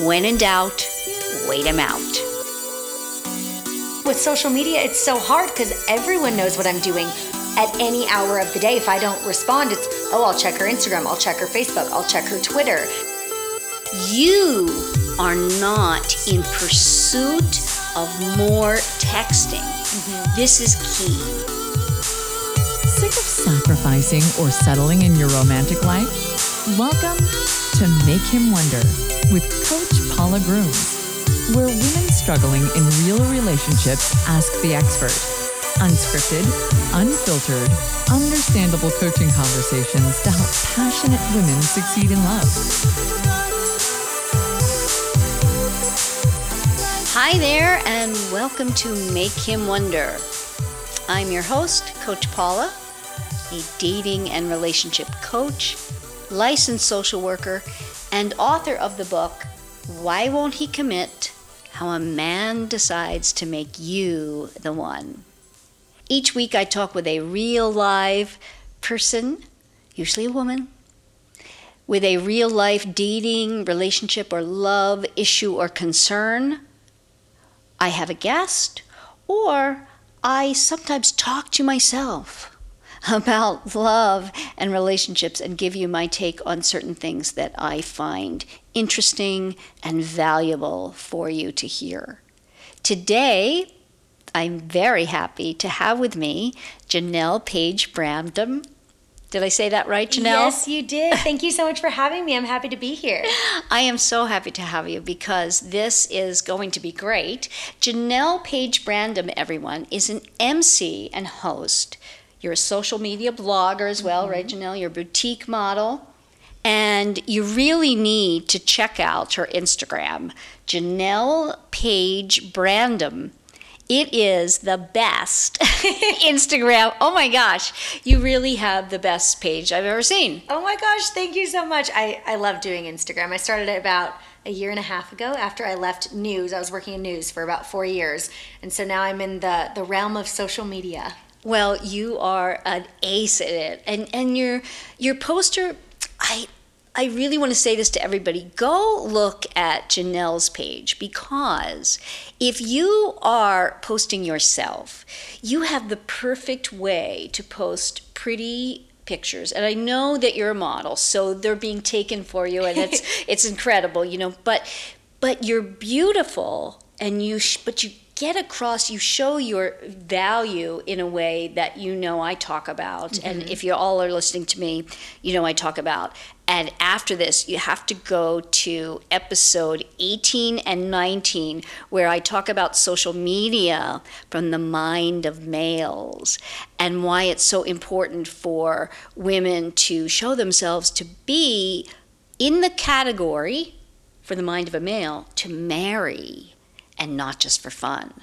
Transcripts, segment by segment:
When in doubt, wait him out. With social media, it's so hard because everyone knows what I'm doing at any hour of the day. If I don't respond, it's, oh, I'll check her Instagram, I'll check her Facebook, I'll check her Twitter. You are not in pursuit of more texting. Mm-hmm. This is key. Sick of sacrificing or settling in your romantic life? Welcome to Make Him Wonder with Coach Paula Grooms, where women struggling in real relationships ask the expert. Unscripted, unfiltered, understandable coaching conversations to help passionate women succeed in love. Hi there, and welcome to Make Him Wonder. I'm your host, Coach Paula, a dating and relationship coach, licensed social worker, and author of the book, Why Won't He Commit? How a Man Decides to Make You the One. Each week, I talk with a real live person, usually a woman, with a real life dating, relationship, or love issue or concern I have a guest, or I sometimes talk to myself about love and relationships and give you my take on certain things that I find interesting and valuable for you to hear. Today, I'm very happy to have with me Janelle Page Brandom. Did I say that right, Janelle? Yes, you did. Thank you so much for having me. I'm happy to be here. I am so happy to have you because this is going to be great. Janelle Page Brandom, everyone, is an MC and host. You're a social media blogger as well, mm-hmm. right, Janelle? You're a boutique model. And you really need to check out her Instagram, Janelle Page Brandom it is the best Instagram. Oh my gosh, you really have the best page I've ever seen. Oh my gosh, thank you so much. I, I love doing Instagram. I started it about a year and a half ago after I left news. I was working in news for about four years. And so now I'm in the, the realm of social media. Well, you are an ace at it. And and your your poster I I really want to say this to everybody. Go look at Janelle's page because if you are posting yourself, you have the perfect way to post pretty pictures. And i know that you're a model so they're being taken for you and it's it's incredible you know. But but you're beautiful and you sh- but you get across you show your value in a way that you know I talk about. Mm-hmm. and if you all are listening to me you know I talk about. And after this, you have to go to episode 18 and 19, where I talk about social media from the mind of males and why it's so important for women to show themselves to be in the category for the mind of a male to marry and not just for fun.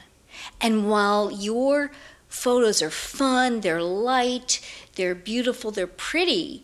And while your photos are fun, they're light, they're beautiful, they're pretty,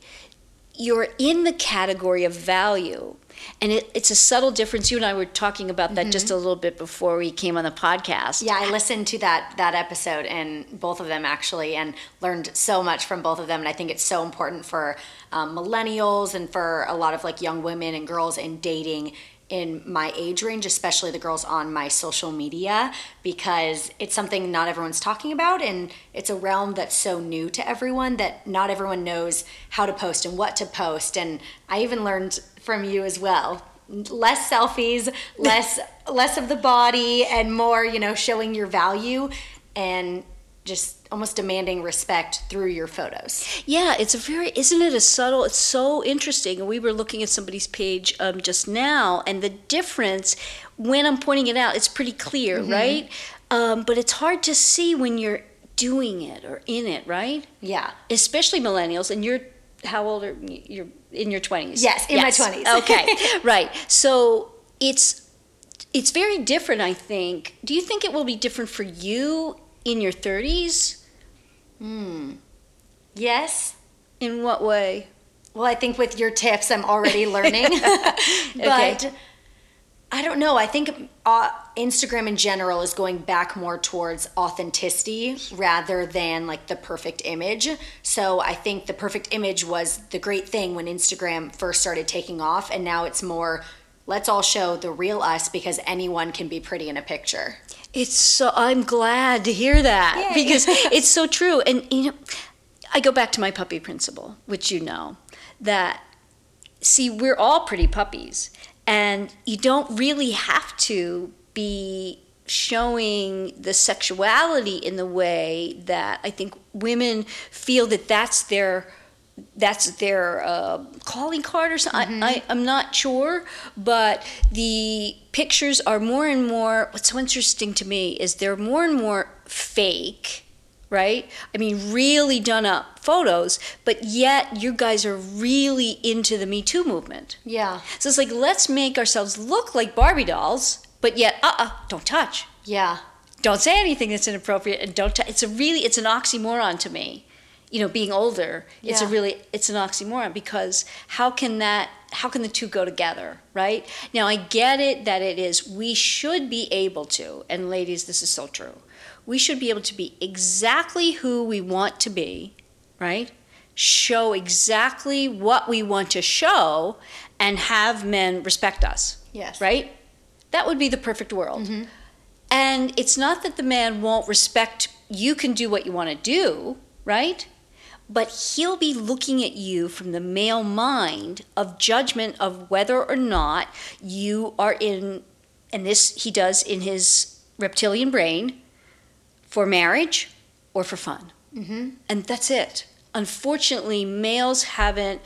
you're in the category of value. And it, it's a subtle difference. You and I were talking about that mm-hmm. just a little bit before we came on the podcast. Yeah, I listened to that that episode and both of them actually, and learned so much from both of them. And I think it's so important for um, millennials and for a lot of like young women and girls in dating in my age range, especially the girls on my social media, because it's something not everyone's talking about. And it's a realm that's so new to everyone that not everyone knows how to post and what to post. And I even learned from you as well less selfies less less of the body and more you know showing your value and just almost demanding respect through your photos. Yeah, it's a very, isn't it a subtle, it's so interesting. And we were looking at somebody's page um, just now, and the difference, when I'm pointing it out, it's pretty clear, mm-hmm. right? Um, but it's hard to see when you're doing it or in it, right? Yeah. Especially millennials, and you're, how old are you? You're in your 20s. Yes, in yes. my 20s. okay, right. So it's, it's very different, I think. Do you think it will be different for you in your 30s? Hmm. Yes. In what way? Well, I think with your tips, I'm already learning. but okay. I don't know. I think uh, Instagram in general is going back more towards authenticity rather than like the perfect image. So I think the perfect image was the great thing when Instagram first started taking off, and now it's more let's all show the real us because anyone can be pretty in a picture. It's so I'm glad to hear that Yay. because it's so true. And you know, I go back to my puppy principle, which you know, that see we're all pretty puppies, and you don't really have to be showing the sexuality in the way that I think women feel that that's their that's their uh, calling card or something. I, I, I'm not sure, but the pictures are more and more. What's so interesting to me is they're more and more fake, right? I mean, really done up photos, but yet you guys are really into the Me Too movement. Yeah. So it's like, let's make ourselves look like Barbie dolls, but yet, uh uh-uh, uh, don't touch. Yeah. Don't say anything that's inappropriate and don't touch. It's a really, it's an oxymoron to me you know being older it's a really it's an oxymoron because how can that how can the two go together right? Now i get it that it is we should be able to and ladies this is so true we should be able to be exactly who we want to be right? Show exactly what we want to show and have men respect us Yes. right? That would be the perfect world. Mm-hmm. And it's not that the man won't respect you can do what you want to do right but he'll be looking at you from the male mind of judgment of whether or not you are in and this he does in his reptilian brain for marriage or for fun Mm-hmm. and that's it unfortunately males haven't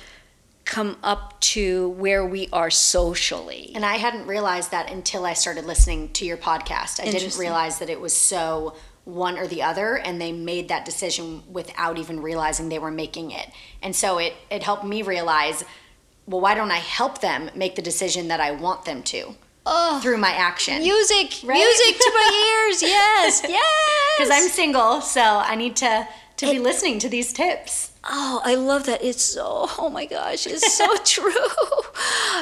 come up to where we are socially And I hadn't realized that until I started listening to your podcast. I didn't realize that it was so one or the other and they made that decision without even realizing they were making it. And so it it helped me realize well why don't I help them make the decision that I want them to oh through my action? music Right? music to my ears yes yes Cuz I'm single, so I need to to be listening to these tips. Oh, I love that. It's so, oh my gosh, it's so true.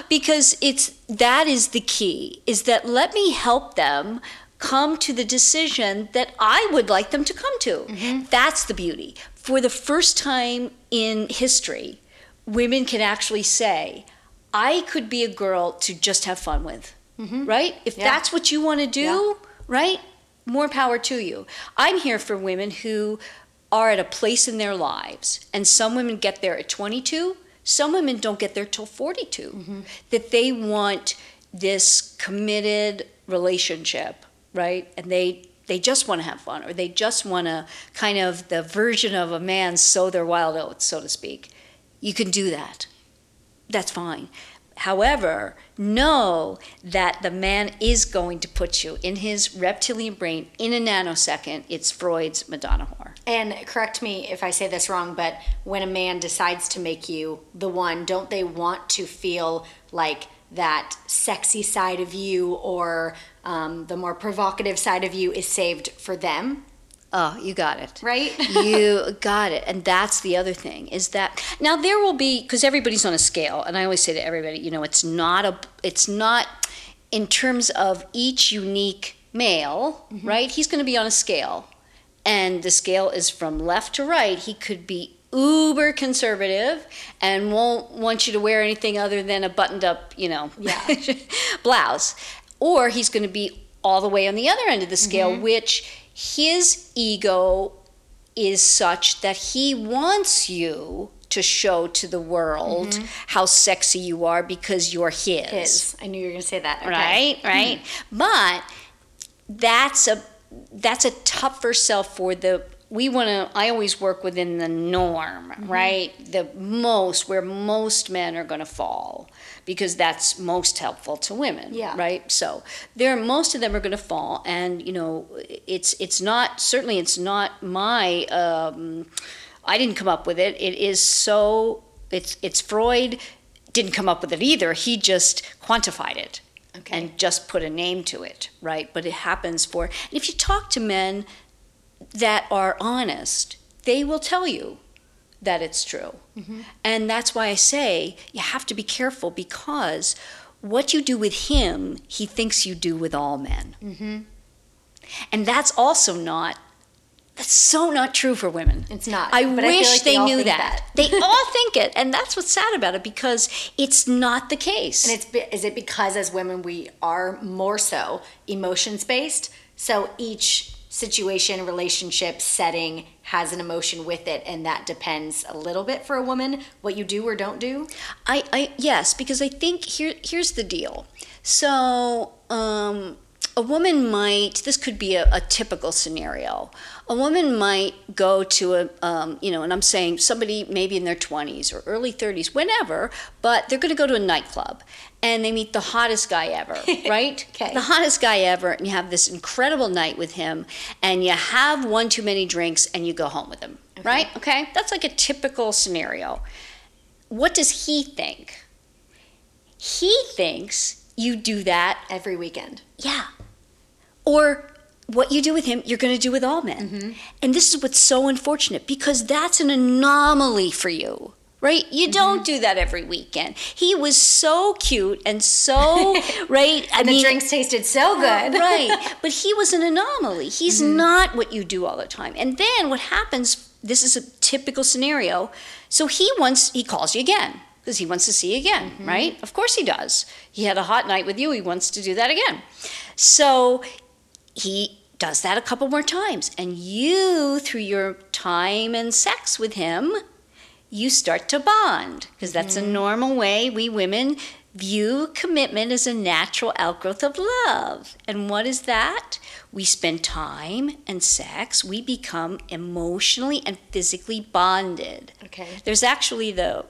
Because it's, that is the key, is that let me help them come to the decision that I would like them to come to. Mm-hmm. That's the beauty. For the first time in history, women can actually say, I could be a girl to just have fun with, mm-hmm. right? If Yeah. that's what you want to do, right? More power to you. I'm here for women who are at a place in their lives, and some women get there at 22, some women don't get there till 42, mm-hmm. that they want this committed relationship, right? And they they just want to have fun, or they just want to kind of the version of a man sow their wild oats, so to speak. You can do that. That's fine. However, know that the man is going to put you in his reptilian brain in a nanosecond. It's Freud's Madonna whore. And correct me if I say this wrong, but when a man decides to make you the one, don't they want to feel like that sexy side of you or um, the more provocative side of you is saved for them, Oh, you got it. right? you got it. And that's the other thing is that now there will be because everybody's on a scale and i always say to everybody you know it's not a it's not in terms of each unique male right? He's going to be on a scale. And the scale is from left to right he could be uber conservative and won't want you to wear anything other than a buttoned up you know Yeah. blouse or he's going to be all the way on the other end of the scale mm-hmm. which his ego is such that he wants you to show to the world mm-hmm. how sexy you are because you're his, Is. I knew you were going to say that. Okay. right hmm. right but that's a that's a tougher sell for the we want to i always work within the norm right? The most where most men are going to fall because that's most helpful to women Yeah. right? So there most of them are going to fall and you know it's it's not certainly it's not my um, i didn't come up with it. It is so it's it's freud didn't come up with it either. He just quantified it Okay. and just put a name to it right? But it happens for and if you talk to men that are honest they will tell you that it's true and that's why i say you have to be careful because what you do with him he thinks you do with all men Mm-hmm. and that's also not That's so not true for women. It's not, I but I wish like they they knew that. that. they all think it, and that's what's sad about it because it's not the case. And it's is it because as women we are more so emotions based? So each situation, relationship, setting has an emotion with it, and that depends a little bit for a woman what you do or don't do. I, I yes, because I think here here's the deal. So um, a woman might this could be a, a typical scenario. A woman might go to a um, you know, and I'm saying somebody maybe in their 20s or early 30s, whenever, but they're going to go to a nightclub and they meet the hottest guy ever, right? Okay. The hottest guy ever, and you have this incredible night with him, and you have one too many drinks, and you go home with him, right? Okay, that's like a typical scenario. What does he think? He thinks you do that, Every weekend. yeah. Or what you do with him, you're going to do with all men. Mm-hmm. And this is what's so unfortunate because that's an anomaly for you. Right? You mm-hmm. don't do that every weekend. He was so cute and so, right? I And the drinks tasted so good. right. But he was an anomaly. He's mm-hmm. not what you do all the time. And then what happens, this is a typical scenario. So he wants, he calls you again because he wants to see you again, right? Of course he does. He had a hot night with you. He wants to do that again. So he does that a couple more times. And you, through your time and sex with him, you start to bond because that's a mm-hmm. normal way we women view commitment as a natural outgrowth of love. And what is that? We spend time and sex, we become emotionally and physically bonded. Okay. There's actually the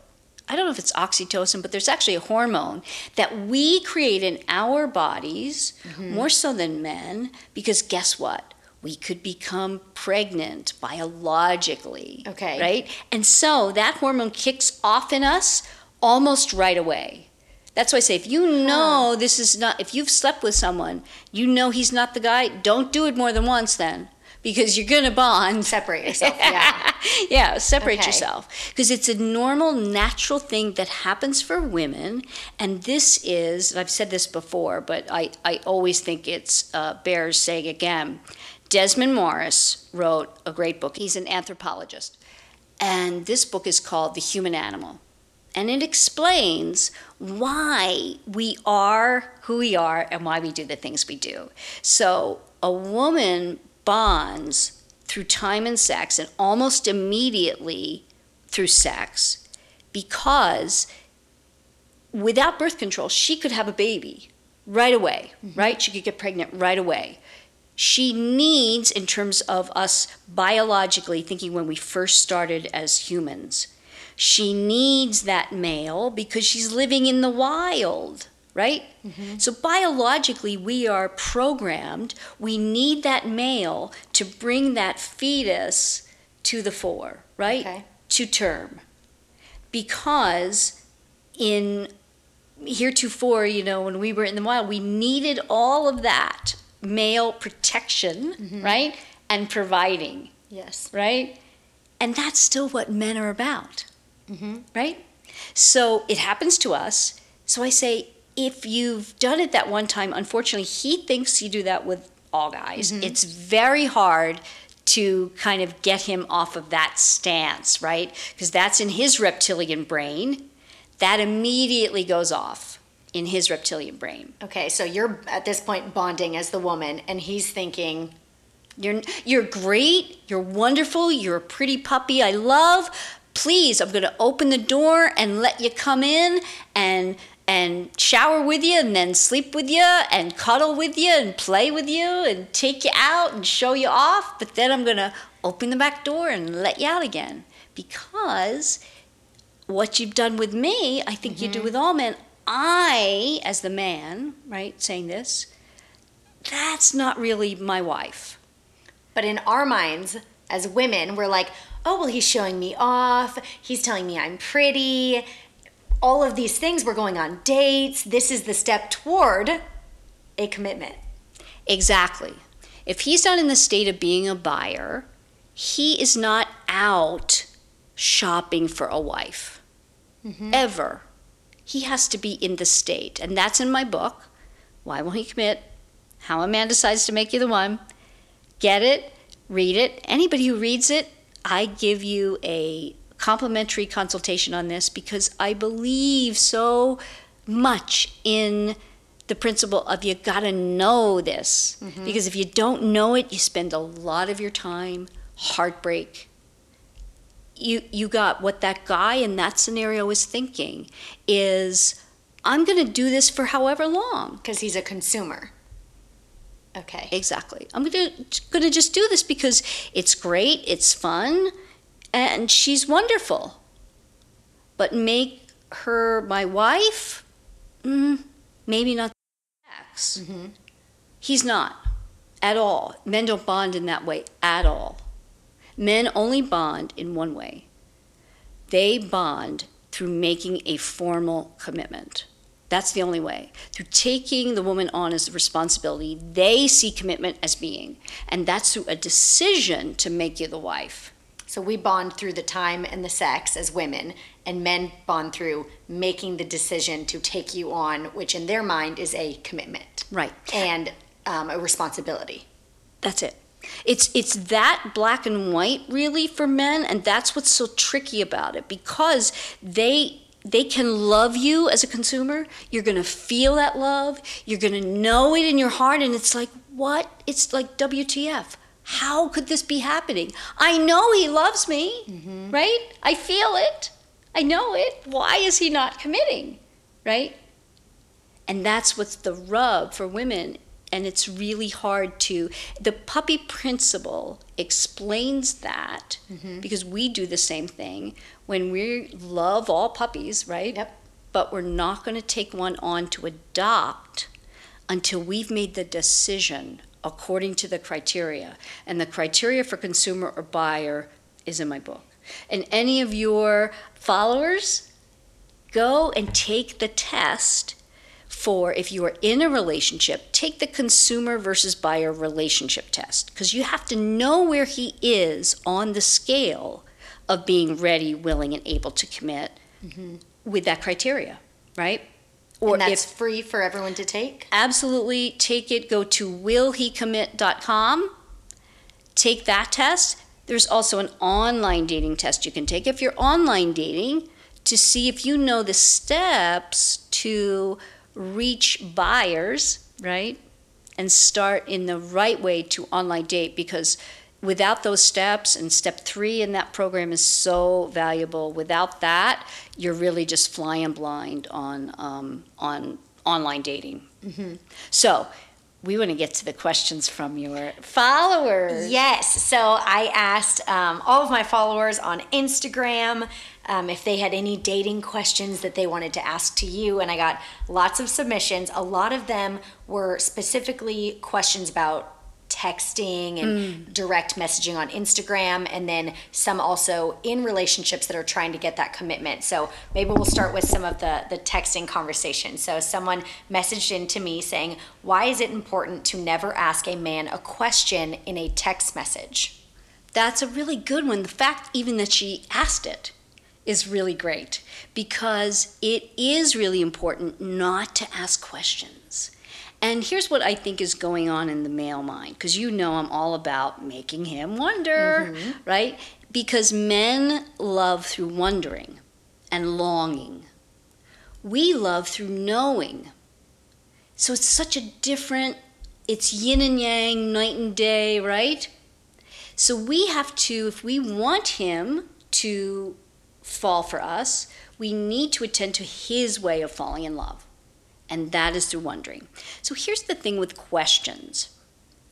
I don't know if it's oxytocin, but there's actually a hormone that we create in our bodies mm-hmm. more so than men because guess what? We could become pregnant biologically. Okay. Right? And so that hormone kicks off in us almost right away. That's why I say if you know this is not, if you've slept with someone, you know he's not the guy, don't do it more than once then because you're going to bond. Separate yourself. Yeah. yeah, separate Okay. yourself because it's a normal, natural thing that happens for women, and this is. I've said this before, but I I always think it's uh, bears saying again. Desmond Morris wrote a great book. He's an anthropologist, and this book is called The Human Animal, and it explains why we are who we are and why we do the things we do. So a woman bonds through time and sex and almost immediately through sex because without birth control she could have a baby right away mm-hmm. right? She could get pregnant right away. She needs in terms of us biologically thinking when we first started as humans she needs that male because she's living in the wild right mm-hmm. so biologically we are programmed we need that male to bring that fetus to the fore right Okay. to term because in heretofore you know when we were in the wild we needed all of that male protection mm-hmm. right and providing Yes. right? And that's still what men are about, mm-hmm. right? So it happens to us. So I say, if you've done it that one time, unfortunately, he thinks you do that with all guys. Mm-hmm. It's very hard to kind of get him off of that stance, right? Because that's in his reptilian brain. That immediately goes off in his reptilian brain. Okay, so you're at this point bonding as the woman, and he's thinking, You're you're great. You're wonderful. You're a pretty puppy. I love. Please, I'm going to open the door and let you come in and and shower with you and then sleep with you and cuddle with you and play with you and take you out and show you off, but then I'm going to open the back door and let you out again because what you've done with me, I think you do mm-hmm. with all men. I, as the man, right, saying this, that's not really my wife. but in our minds as women, we're like, oh, well, he's showing me off. He's telling me I'm pretty. All of these things, we're going on dates. This is the step toward a commitment. Exactly. If he's not in the state of being a buyer, he is not out shopping for a wife. Mm-hmm. Ever. He has to be in the state. And that's in my book. Why won't he commit? How a man decides to make you the one. Get it? read it. Anybody who reads it, I give you a complimentary consultation on this because I believe so much in the principle of you got to know this. Mm-hmm. Because if you don't know it, you spend a lot of your time heartbreak. You you got what that guy in that scenario was thinking is I'm going to do this for however long. Because he's a consumer. Okay. Exactly. I'm gonna gonna just do this because it's great, it's fun, and she's wonderful. But make her my wife? Mm, maybe not. Ex. He's not at all. Men don't bond in that way at all. Men only bond in one way. They bond through making a formal commitment. That's the only way. Through taking the woman on as a responsibility, they see commitment as being. And that's through a decision to make you the wife. So we bond through the time and the sex as women, and men bond through making the decision to take you on, which in their mind is a commitment Right. and um, a responsibility. That's it. It's it's that black and white really for men, and that's what's so tricky about it because they they can love you as a consumer. You're gonna feel that love. You're gonna know it in your heart, and it's like what? It's like WTF? How could this be happening? I know he loves me, mm-hmm. right? I feel it. I know it. Why is he not committing, right? And that's what's the rub for women. And it's really hard to. The puppy principle explains that mm-hmm. because we do the same thing when we love all puppies, right? Yep. But we're not going to take one on to adopt until we've made the decision according to the criteria. And the criteria for consumer or buyer is in my book. And any of your followers, go and take the test for if you are in a relationship, take the consumer versus buyer relationship test because you have to know where he is on the scale of being ready, willing, and able to commit mm-hmm. with that criteria, right? Mm-hmm. and that's free for everyone to take? absolutely take it, go to willhecommit.com, take that test. There's also an online dating test you can take if you're online dating to see if you know the steps to reach buyers, right? And start in the right way to online date because without those steps and step three in that program is so valuable without that you're really just flying blind on um, on online dating so we want to get to the questions from your followers Yes. So I asked um, all of my followers on Instagram um, if they had any dating questions that they wanted to ask to you, and I got lots of submissions. A lot of them were specifically questions about texting and mm. direct messaging on Instagram, and then some also in relationships that are trying to get that commitment. So maybe we'll start with some of the the texting conversation. So someone messaged in to me saying, "Why is it important to never ask a man a question in a text message?" that's a really good one. The fact even that she asked it is really great because it is really important not to ask questions. And here's what I think is going on in the male mind because you know I'm all about making him wonder, mm-hmm. right? Because men love through wondering and longing. We love through knowing. So it's such a different, it's yin and yang, night and day, right? So we have to, if we want him to fall for us, we need to attend to his way of falling in love. And that is through wondering. So here's the thing with questions.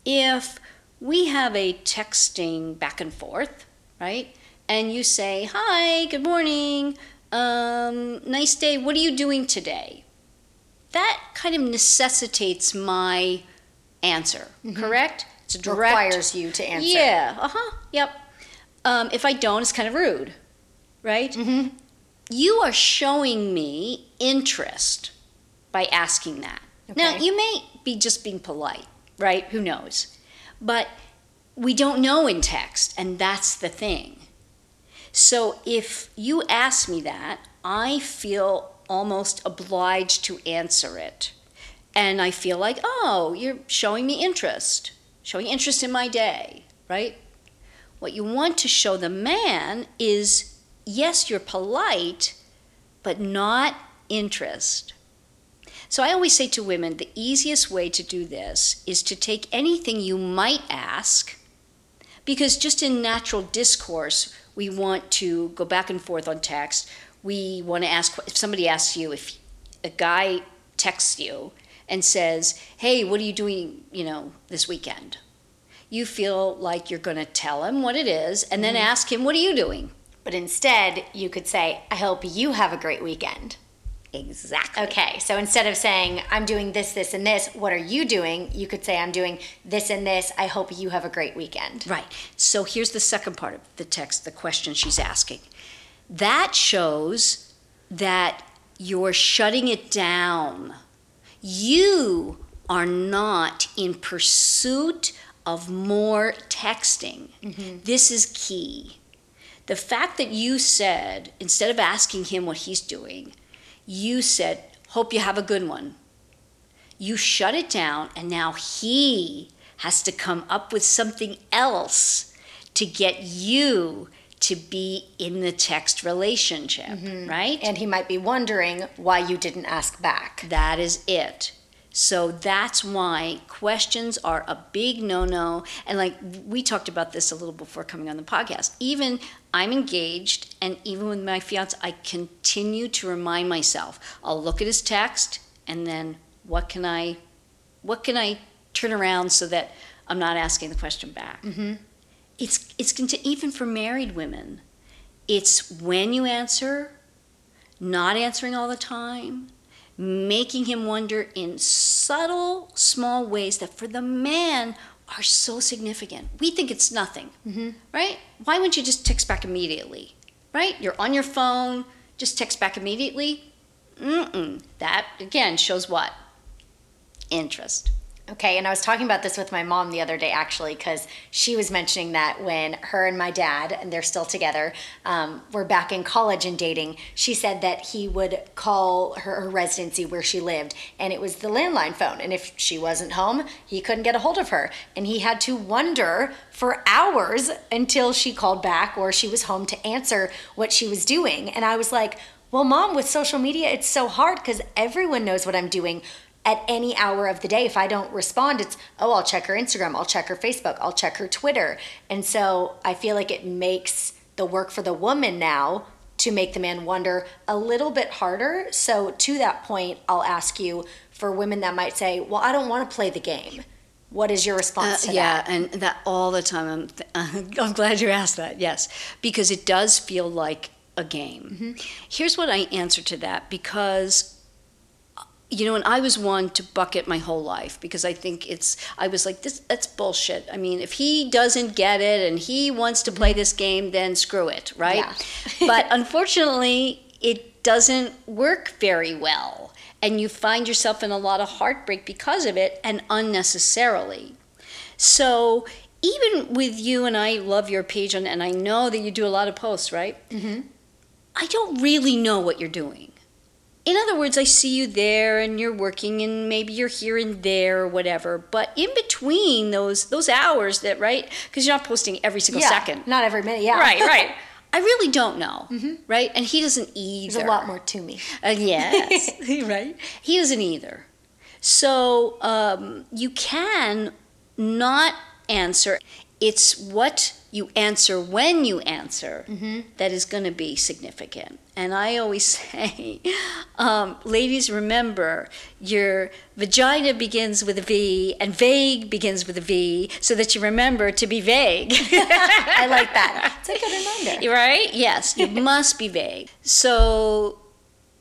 If we have a texting back and forth, right? And you say, Hi, good morning, um, nice day, what are you doing today? That kind of necessitates my answer, correct? It's a direct Requires you to answer. yeah, uh huh, yep. Um, if I don't, it's kind of rude, right? Mm-hmm. You are showing me interest by asking that. Now, you may be just being polite, right? Who knows? But we don't know in text, and that's the thing. So if you ask me that, I feel almost obliged to answer it. And I feel like, oh, you're showing me interest, showing interest in my day, right? What you want to show the man is yes, you're polite, but not interest. So I always say to women the easiest way to do this is to take anything you might ask, because just in natural discourse, we want to go back and forth on text. We want to ask if somebody asks you, if a guy texts you and says, Hey, what are you doing, you know, this weekend? You feel like you're going to tell him what it is and then mm-hmm. ask him, What are you doing? But instead, you could say, I hope you have a great weekend. Exactly. Okay, so instead of saying, I'm doing this, this, and this, what are you doing? You could say, I'm doing this and this. I hope you have a great weekend. Right. So here's the second part of the text, the question she's asking. That shows that you're shutting it down. You are not in pursuit of more texting. Mm-hmm. This is key. The fact that you said, instead of asking him what he's doing, you said, Hope you have a good one. You shut it down, and now he has to come up with something else to get you to be in the text relationship, mm-hmm. right? And he might be wondering why you didn't ask back. That is it. So that's why questions are a big no no. And like we talked about this a little before coming on the podcast. Even I'm engaged, and even with my fiance, I continue to remind myself. I'll look at his text, and then what can I, what can I turn around so that I'm not asking the question back. Mm-hmm. It's it's even for married women. It's when you answer, not answering all the time, making him wonder in subtle, small ways that for the man are so significant. We think it's nothing, mm-hmm. right? Why wouldn't you just text back immediately, right? You're on your phone, just text back immediately. Mm-mm. That again shows what interest. Okay, and I was talking about this with my mom the other day actually, because she was mentioning that when her and my dad, and they're still together, um, were back in college and dating, she said that he would call her, her residency where she lived, and it was the landline phone. And if she wasn't home, he couldn't get a hold of her. And he had to wonder for hours until she called back or she was home to answer what she was doing. And I was like, well, mom, with social media, it's so hard because everyone knows what I'm doing at any hour of the day. If I don't respond, it's, oh, I'll check her Instagram, I'll check her Facebook, I'll check her Twitter. And so I feel like it makes the work for the woman now to make the man wonder a little bit harder. So to that point, I'll ask you for women that might say, well, I don't want to play the game. What is your response Uh, yeah, that? and that all the time. I'm, th- I'm glad you asked that. Yes, because it does feel like a game. Here's what I answer to that because. You know, and I was one to bucket my whole life because I think it's. I was like, this. That's bullshit. I mean, if he doesn't get it and he wants to play this game, then screw it, right? Yeah. but unfortunately, it doesn't work very well, and you find yourself in a lot of heartbreak because of it, and unnecessarily. So even with you and I love your page and, and I know that you do a lot of posts, right? Mm-hmm. I don't really know what you're doing. In other words, I see you there and you're working and maybe you're here and there or whatever. But in between those those hours that right, because you're not posting every single yeah, second. Not every minute, yeah. Right, right. I really don't know, right? And he doesn't either. There's a lot more to me. Uh, yes, right. He doesn't either. So um, you can not answer. It's what you answer when you answer that is going to be significant. And I always say, um, ladies, remember your vagina begins with a V and vague begins with a V, so that you remember to be vague. I like that. It's a good reminder. right? Yes, you must be vague. So,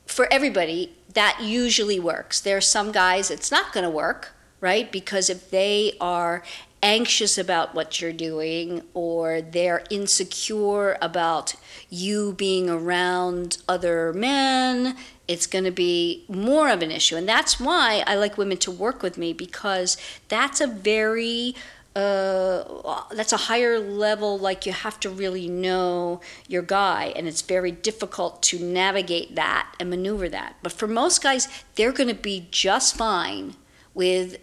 for everybody, that usually works. There are some guys it's not going to work, right? Because if they are anxious about what you're doing or they're insecure about you being around other men, it's going to be more of an issue. And that's why I like women to work with me because that's a very uh, that's a higher level like you have to really know your guy and it's very difficult to navigate that and maneuver that but for most guys they're going to be just fine with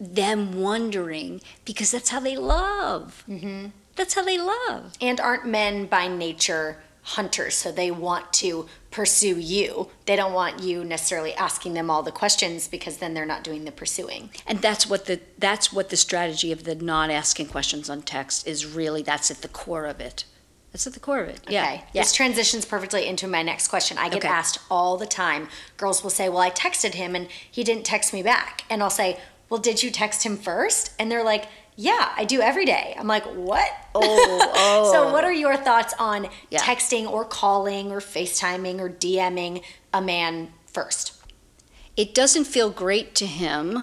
them wondering because that's how they love mm-hmm. That's how they love. And aren't men by nature hunters? So they want to pursue you. They don't want you necessarily asking them all the questions because then they're not doing the pursuing. And that's what the that's what the strategy of the not asking questions on text is really that's at the core of it. That's at the core of it. Yeah. Okay. Yeah. This transitions perfectly into my next question. I get Okay. asked all the time. Girls will say, Well, I texted him and he didn't text me back. And I'll say, Well, did you text him first? And they're like, Yeah, I do every day. I'm like, What? Oh, oh. so, what oh. are your thoughts on Yeah. texting or calling or FaceTiming or DMing a man first? it doesn't feel great to him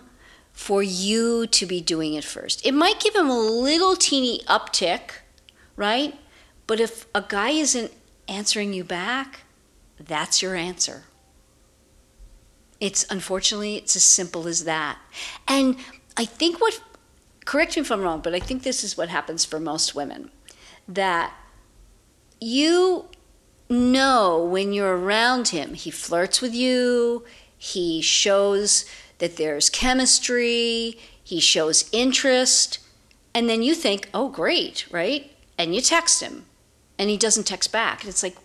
for you to be doing it first. It might give him a little teeny uptick, right? But if a guy isn't answering you back, that's your answer. It's unfortunately it's as simple as that. And I think what correct me if I'm wrong, but I think this is what happens for most women that you know when you're around him, he flirts with you, he shows that there's chemistry, he shows interest, and then you think, oh, great, right? And you text him, and he doesn't text back. And it's like,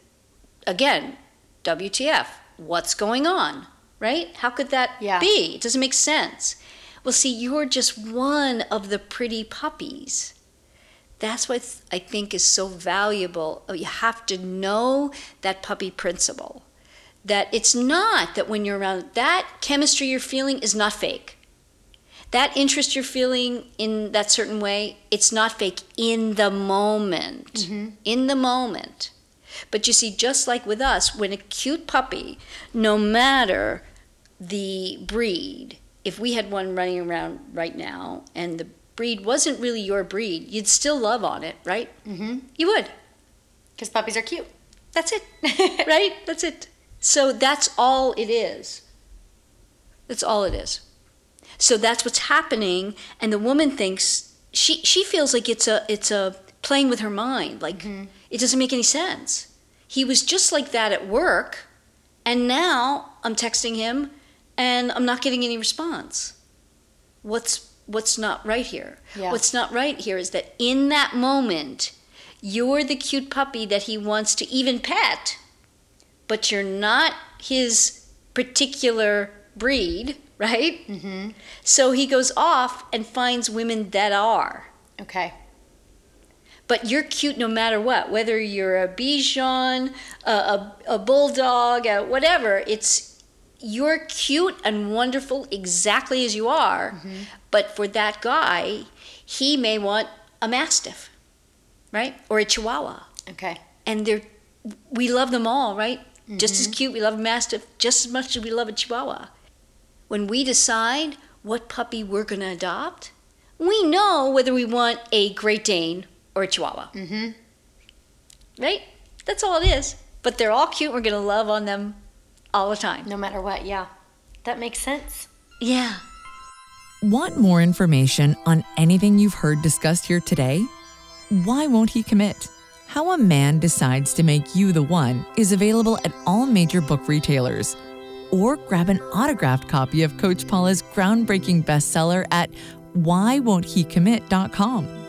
again, WTF, what's going on, right? How could that Yeah. be? It doesn't make sense. Well, see, you're just one of the pretty puppies. That's what I think is so valuable. Oh, you have to know that puppy principle. That it's not that when you're around, that chemistry you're feeling is not fake. That interest you're feeling in that certain way, it's not fake in the moment. Mm-hmm. In the moment. But you see, just like with us, when a cute puppy, no matter the breed, if we had one running around right now and the breed wasn't really your breed, you'd still love on it, right? Mm-hmm. You would. Because puppies are cute. That's it, right? That's it. So that's all it is. That's all it is. So that's what's happening, and the woman thinks she she feels like it's a it's a playing with her mind. Like it doesn't make any sense. He was just like that at work, and now I'm texting him, and I'm not getting any response. What's what's not right here? Yeah. What's not right here is that in that moment, you're the cute puppy that he wants to even pet, but you're not his particular breed, right? Mm-hmm. So he goes off and finds women that are. Okay. But you're cute no matter what, whether you're a Bichon, a, a, a bulldog, a whatever. It's you're cute and wonderful exactly as you are. But for that guy, he may want a mastiff, right, or a Chihuahua, Okay. and they're we love them all, right? Just as cute, we love a mastiff just as much as we love a Chihuahua. When we decide what puppy we're going to adopt, we know whether we want a Great Dane or a Chihuahua. Mm-hmm. Right? That's all it is. But they're all cute. We're going to love on them all the time. No matter what, yeah. That makes sense. Yeah. Want more information on anything you've heard discussed here today? Why Won't He Commit? How a Man Decides to Make You the One is available at all major book retailers. Or grab an autographed copy of Coach Paula's groundbreaking bestseller at whywon'thecommit.com.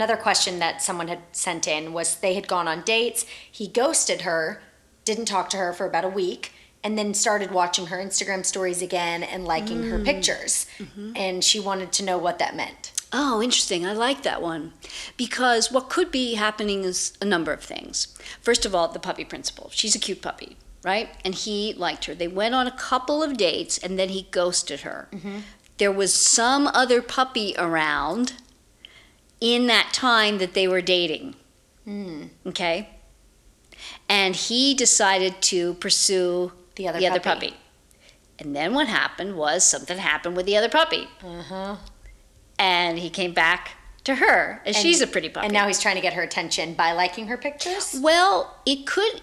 Another question that someone had sent in was they had gone on dates. He ghosted her, didn't talk to her for about a week, and then started watching her Instagram stories again and liking her mm. pictures. Mm-hmm. And she wanted to know what that meant. Oh, interesting. I like that one. Because what could be happening is a number of things. First of all, the puppy principle. She's a cute puppy, right? And he liked her. They went on a couple of dates and then he ghosted her. Mm-hmm. There was some other puppy around in that time that they were dating. Okay? And he decided to pursue The other the other puppy. puppy. And then what happened was something happened with the other puppy Uh-huh. and he came back to her, and, she's a pretty puppy. And now he's trying to get her attention by liking her pictures. well, it could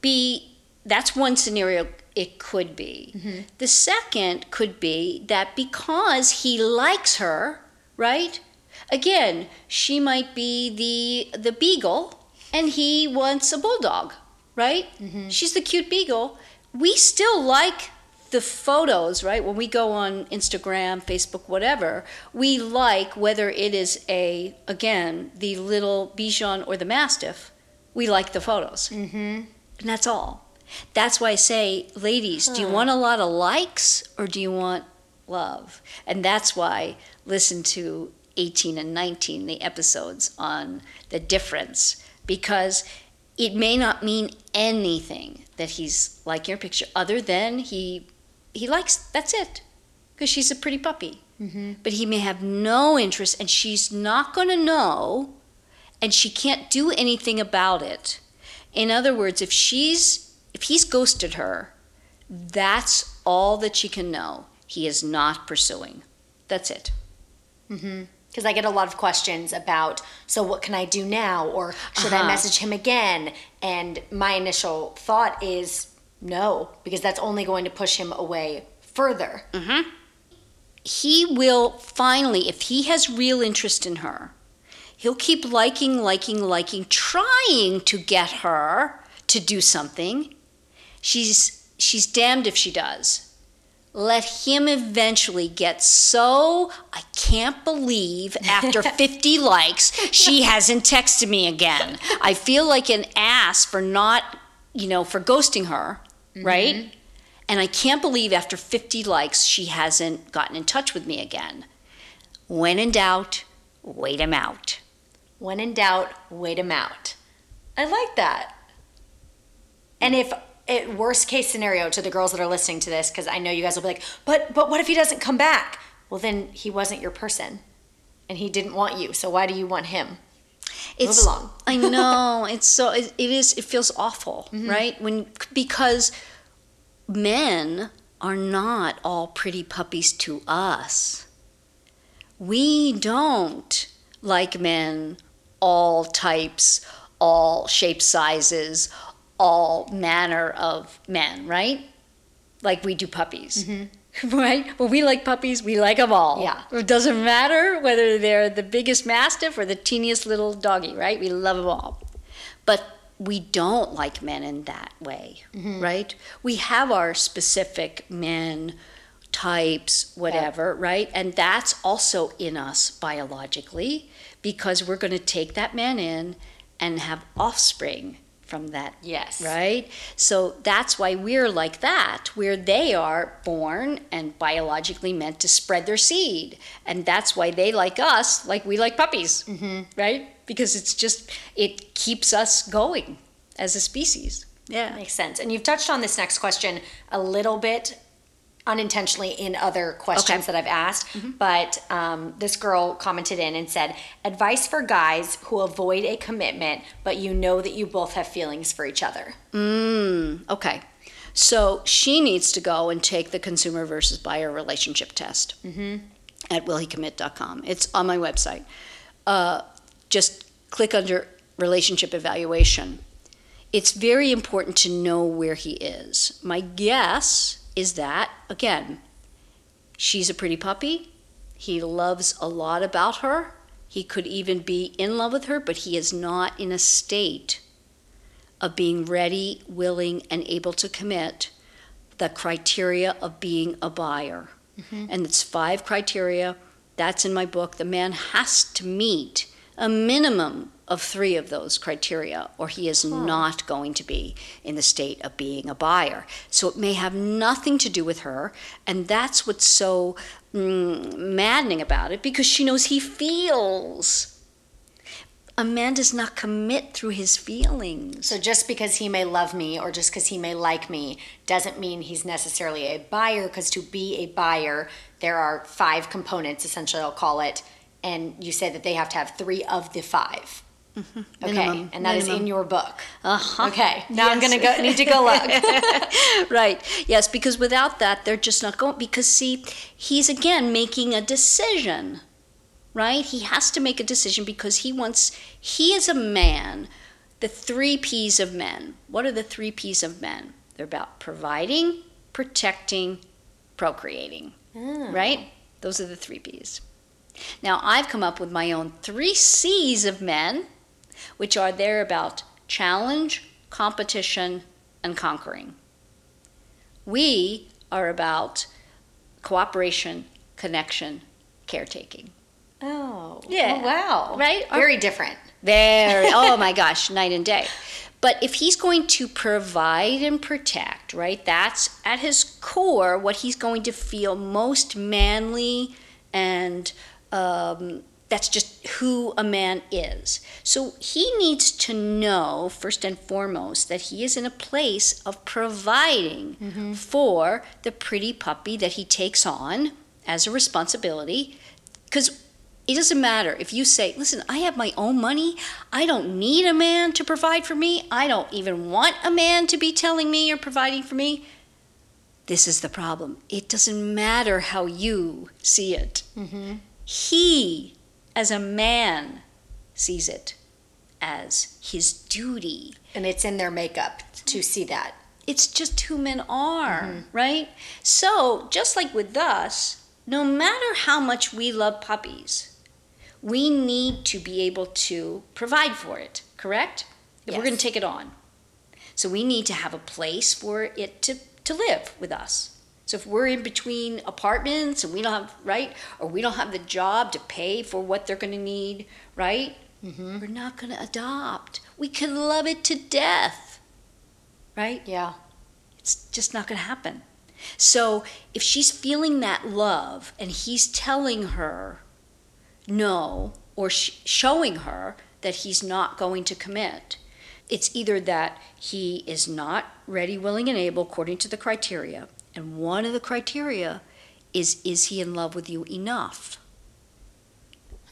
be that's one scenario. It could be. Mm-hmm. The second could be that because he likes her, right? Again, she might be the the beagle, and he wants a bulldog, right? Mm-hmm. She's the cute beagle. We still like the photos, right? When we go on Instagram, Facebook, whatever, we like whether it is a again the little Bichon or the Mastiff. We like the photos, mm-hmm. and that's all. That's why I say, ladies, do you want a lot of likes or do you want love? And that's why listen to 18 and 19, the episodes on the difference, because it may not mean anything that he's like your picture, other than he he likes. That's it, because she's a pretty puppy. Mm-hmm. But he may have no interest, and she's not going to know, and she can't do anything about it. In other words, if she's if he's ghosted her, that's all that she can know. He is not pursuing. That's it. Mm-hmm. Because I get a lot of questions about, so what can I do now? Or should I Uh-huh. message him again? And my initial thought is no, because that's only going to push him away further. he will finally, if he has real interest in her, he'll keep liking, liking, liking, trying to get her to do something. She's she's damned if she does. Let him eventually get so I can't believe after 50 likes she hasn't texted me again. I feel like an ass for not, you know, for ghosting her, mm-hmm. right? And I can't believe after 50 likes, she hasn't gotten in touch with me again. When in doubt, wait him out. When in doubt, wait him out. I like that. And if it, worst case scenario to the girls that are listening to this, because I know you guys will be like, but but what if he doesn't come back? Well, then he wasn't your person, and he didn't want you. So why do you want him? It's, along. I know. It's so, it, it is, it feels awful, mm-hmm. right? When, because men are not all pretty puppies to us. We don't like men all types, all shapes, sizes, all manner of men, right? Like we do puppies. Mm-hmm. Right? When we like puppies, we like them all. Yeah. It doesn't matter whether they're the biggest mastiff or the teeniest little doggy, right? We love them all. But we don't like men in that way, mm-hmm. right? We have our specific men types, whatever, right? And that's also in us biologically because we're going to take that man in and have offspring from that Yes. right? So that's why we're like that, where they are born and biologically meant to spread their seed. And that's why they like us, like we like puppies, mm-hmm. right? Because it's just, it keeps us going as a species. Yeah. Makes sense. And you've touched on this next question a little bit unintentionally in other questions Okay. that I've asked, but um, this girl commented in and said, Advice for guys who avoid a commitment, but you know that you both have feelings for each other. Mm, okay. So she needs to go and take the consumer versus buyer relationship test at willhecommit.com. It's on my website. Uh, just click under relationship evaluation. It's very important to know where he is. My guess is that, again, she's a pretty puppy. He loves a lot about her. He could even be in love with her, but he is not in a state of being ready, willing, and able to commit the criteria of being a buyer. Mm-hmm. And it's five criteria. That's in my book. The man has to meet a minimum of three of those criteria, or he is not going to be in the state of being a buyer. So it may have nothing to do with her, and that's what's so mm, maddening about it because she knows he feels. A man does not commit through his feelings. So just because he may love me or just because he may like me doesn't mean he's necessarily a buyer, because to be a buyer, there are five components, essentially, I'll call it. And you said that they have to have three of the 5 Okay, Minimum, and that is minimum. in your book. Uh-huh. Okay, now I'm gonna go. Need to go look. right. Yes, because without that, they're just not going. Because, see, he's again making a decision, right? He has to make a decision because he wants, he is a man, the three P's of men. What are the three P's of men? They're about providing, protecting, procreating, right? Those are the three P's. Now, I've come up with my own three C's of men, which are there about challenge, competition, and conquering. We are about cooperation, connection, caretaking. Oh. Yeah. Oh, wow. Right? Very different. Very, oh my gosh, night and day. But if he's going to provide and protect, right, that's at his core what he's going to feel most manly and um, that's just who a man is. So he needs to know, first and foremost, that he is in a place of providing mm-hmm. for the pretty puppy that he takes on as a responsibility. Because it doesn't matter if you say, listen, I have my own money. I don't need a man to provide for me. I don't even want a man to be telling me or providing for me. This is the problem. It doesn't matter how you see it. Mm-hmm. He, as a man, sees it as his duty. And it's in their makeup to see that. It's just who men are, mm-hmm. right? So, just like with us, no matter how much we love puppies, we need to be able to provide for it, correct? If we're going to take it on. So, we need to have a place for it to, to live with us. So, if we're in between apartments and we don't have, right, or we don't have the job to pay for what they're going to need, right, mm-hmm. we're not going to adopt. We can love it to death, right? Yeah. It's just not going to happen. So if she's feeling that love and he's telling her no or sh- showing her that he's not going to commit, it's either that he is not ready, willing, and able according to the criteria. And one of the criteria is is he in love with you enough?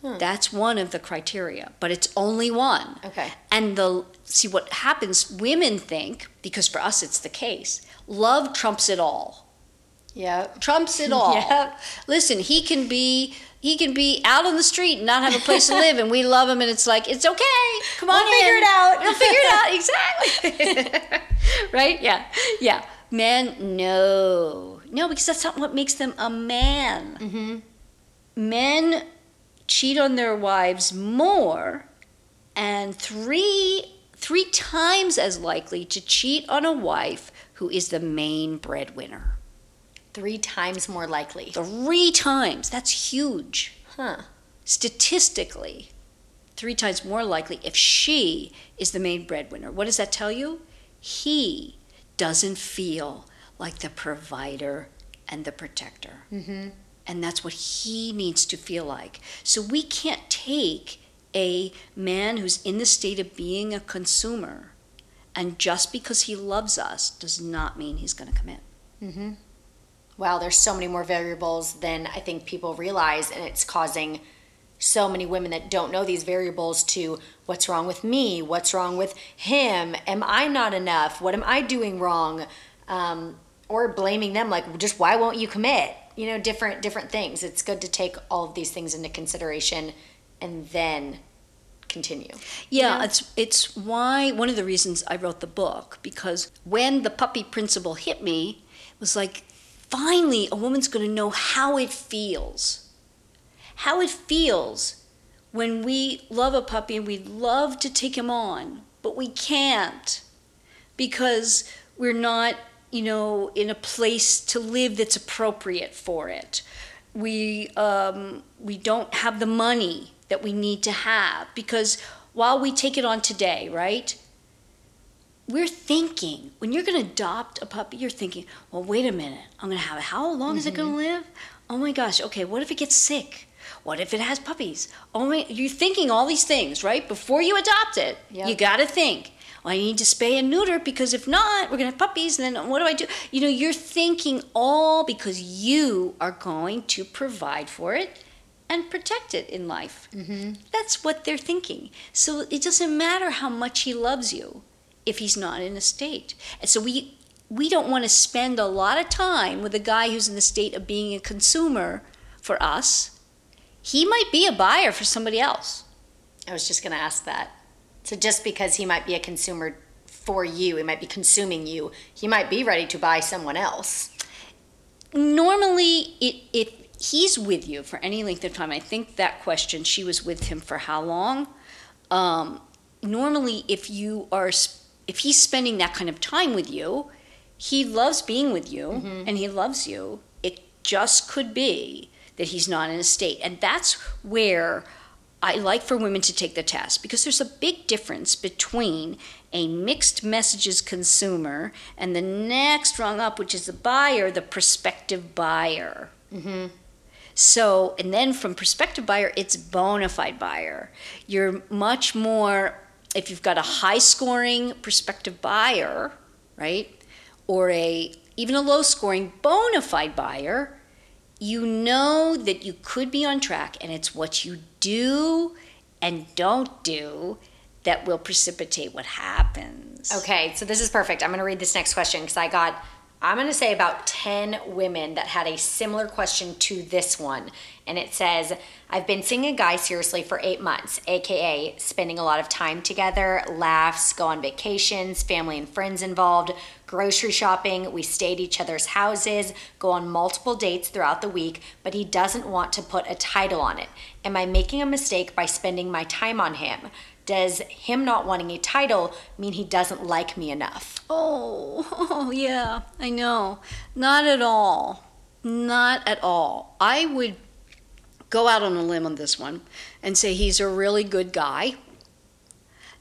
Hmm. That's one of the criteria, but it's only one. Okay. And the see what happens women think because for us it's the case. Love trumps it all. Yep. Trumps it all. Yep. Listen, he can be he can be out on the street and not have a place to live and we love him and it's like it's okay. Come on We'll figure it out. We'll figure it out exactly. right? Yeah. Yeah. Men no. No, because that's not what makes them a man. Mm-hmm. Men cheat on their wives more and three three times as likely to cheat on a wife who is the main breadwinner. Three times more likely. Three times. That's huge. Huh. Statistically, three times more likely if she is the main breadwinner. What does that tell you? He doesn't feel like the provider and the protector. Mm-hmm. And that's what he needs to feel like. So we can't take a man who's in the state of being a consumer and just because he loves us does not mean he's going to commit. Mm-hmm. Wow, there's so many more variables than I think people realize, and it's causing so many women that don't know these variables to what's wrong with me, what's wrong with him, am I not enough, what am I doing wrong, um, or blaming them like just why won't you commit? You know, different different things. It's good to take all of these things into consideration and then continue. Yeah, Yeah. it's it's why one of the reasons I wrote the book because when the puppy principle hit me, it was like finally a woman's going to know how it feels. How it feels when we love a puppy and we love to take him on, but we can't because we're not, you know, in a place to live that's appropriate for it. We um, we don't have the money that we need to have because while we take it on today, right? We're thinking when you're going to adopt a puppy, you're thinking, well, wait a minute, I'm going to have it. How long is it going to live? Oh my gosh, okay, what if it gets sick? What if it has puppies? Oh my, you're thinking all these things, right? Before you adopt it, Yep. you got to think, well, I need to spay and neuter because if not, we're going to have puppies. And then what do I do? You know, you're thinking all because you are going to provide for it and protect it in life. Mm-hmm. That's what they're thinking. So it doesn't matter how much he loves you if he's not in a state. And so we we don't want to spend a lot of time with a guy who's in the state of being a consumer for us. He might be a buyer for somebody else. I was just going to ask that. So just because he might be a consumer for you, he might be consuming you, he might be ready to buy someone else. Normally, it, if he's with you for any length of time, I think that question, she was with him for how long? Um, normally, if you are, if he's spending that kind of time with you, he loves being with you and he loves you. It just could be that he's not in a state. And that's where I like for women to take the test because there's a big difference between a mixed messages consumer and the next rung up, which is the buyer, the prospective buyer. Mm-hmm. So, and then from prospective buyer, it's bona fide buyer. You're much more, if you've got a high scoring prospective buyer, right, or a even a low scoring bona fide buyer, you know that you could be on track, and it's what you do and don't do that will precipitate what happens. Okay, so this is perfect. I'm going to read this next question because I got, I'm going to say about 10 women that had a similar question to this one. And it says, I've been seeing a guy seriously for eight months, AKA spending a lot of time together, laughs, go on vacations, family and friends involved, grocery shopping. We stay at each other's houses, go on multiple dates throughout the week, but he doesn't want to put a title on it. Am I making a mistake by spending my time on him? Does him not wanting a title mean he doesn't like me enough? Oh, oh, yeah, I know. Not at all. Not at all. I would go out on a limb on this one and say he's a really good guy.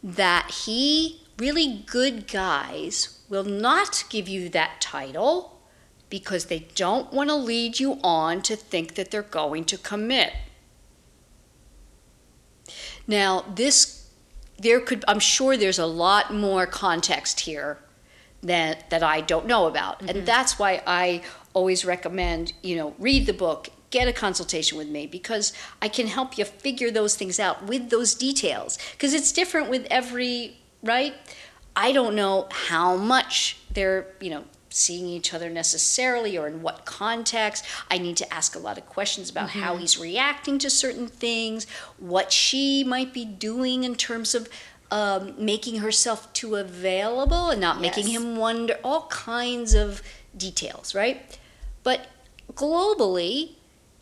That he, really good guys, will not give you that title because they don't want to lead you on to think that they're going to commit. Now, this, there could, I'm sure there's a lot more context here that, that I don't know about. And mm-hmm. that's why I always recommend, you know, read the book, get a consultation with me because I can help you figure those things out with those details. Because it's different with every, right? I don't know how much they're, you know, seeing each other necessarily or in what context. I need to ask a lot of questions about how he's reacting to certain things, what she might be doing in terms of um, making herself too available and not making him wonder, all kinds of details, right? But globally,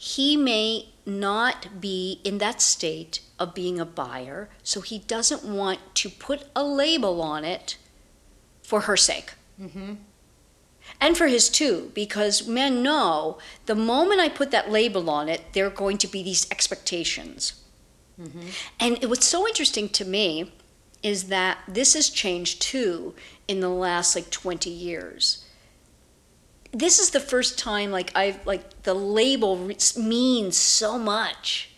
he may not be in that state of being a buyer, so he doesn't want to put a label on it for her sake. Mm-hmm. And for his too, because men know the moment I put that label on it, there are going to be these expectations. Mm-hmm. And it, what's so interesting to me is that this has changed too in the last like 20 years this is the first time like I've like the label re- means so much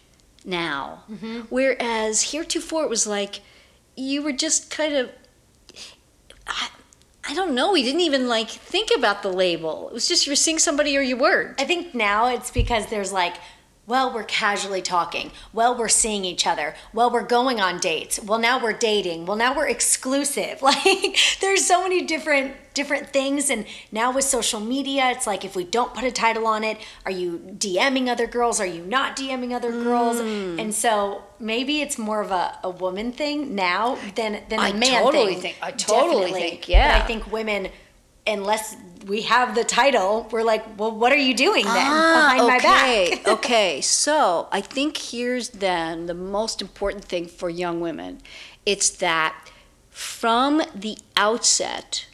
now. Mm-hmm. Whereas heretofore it was like you were just kind of I, I don't know, we didn't even like think about the label. It was just you were seeing somebody or you weren't. I think now it's because there's like, well, we're casually talking. Well, we're seeing each other. Well, we're going on dates. Well, now we're dating. Well, now we're exclusive. Like there's so many different different things and now with social media, it's like if we don't put a title on it, are you DMing other girls? Are you not DMing other girls? Mm. And so maybe it's more of a, a woman thing now than than a I man thing I totally thing. think- I totally Definitely. think, yeah. But I think women unless we have the title, we're like, well, what are you doing then Ah, behind my okay, back? okay. So I think here's then the most important thing for young women. It's that from the outset,